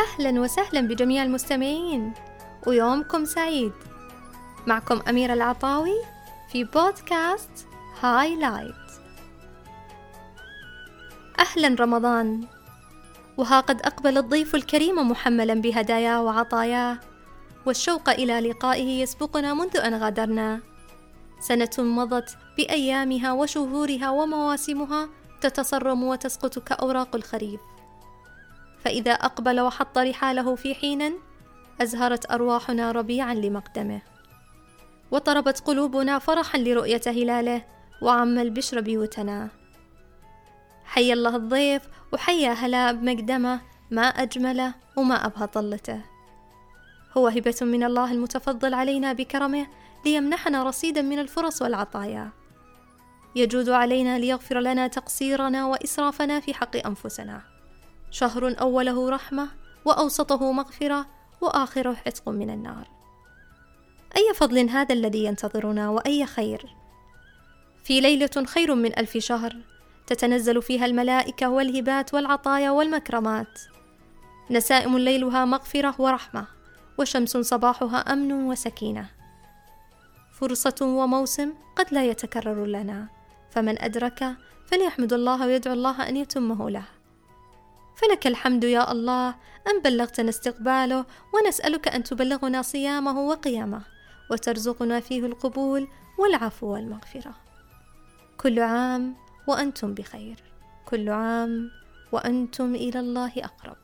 أهلا وسهلا بجميع المستمعين ويومكم سعيد. معكم أميرة العطاوي في بودكاست هايلايت. أهلا رمضان. وها قد أقبل الضيف الكريم محملا بهداياه وعطاياه والشوق إلى لقائه يسبقنا منذ أن غادرنا. سنة مضت بأيامها وشهورها ومواسمها تتصرم وتسقط كأوراق الخريف. فإذا أقبل وحط رحاله في حين أزهرت أرواحنا ربيعا لمقدمه. وطربت قلوبنا فرحا لرؤية هلاله وعم البشر بيوتنا. حي الله الضيف وحيا هلا بمقدمه ما أجمله وما أبهى طلته. هو هبة من الله المتفضل علينا بكرمه ليمنحنا رصيدا من الفرص والعطايا. يجود علينا ليغفر لنا تقصيرنا وإسرافنا في حق أنفسنا. شهر أوله رحمة وأوسطه مغفرة وآخره عتق من النار. أي فضل هذا الذي ينتظرنا وأي خير؟ في ليلة خير من ألف شهر تتنزل فيها الملائكة والهبات والعطايا والمكرمات. نسائم ليلها مغفرة ورحمة وشمس صباحها أمن وسكينة. فرصة وموسم قد لا يتكرر لنا فمن أدرك فليحمد الله ويدعو الله أن يتمه له. فلك الحمد يا الله أن بلغتنا استقباله ونسألك أن تبلغنا صيامه وقيامه وترزقنا فيه القبول والعفو والمغفرة. كل عام وأنتم بخير. كل عام وأنتم إلى الله أقرب.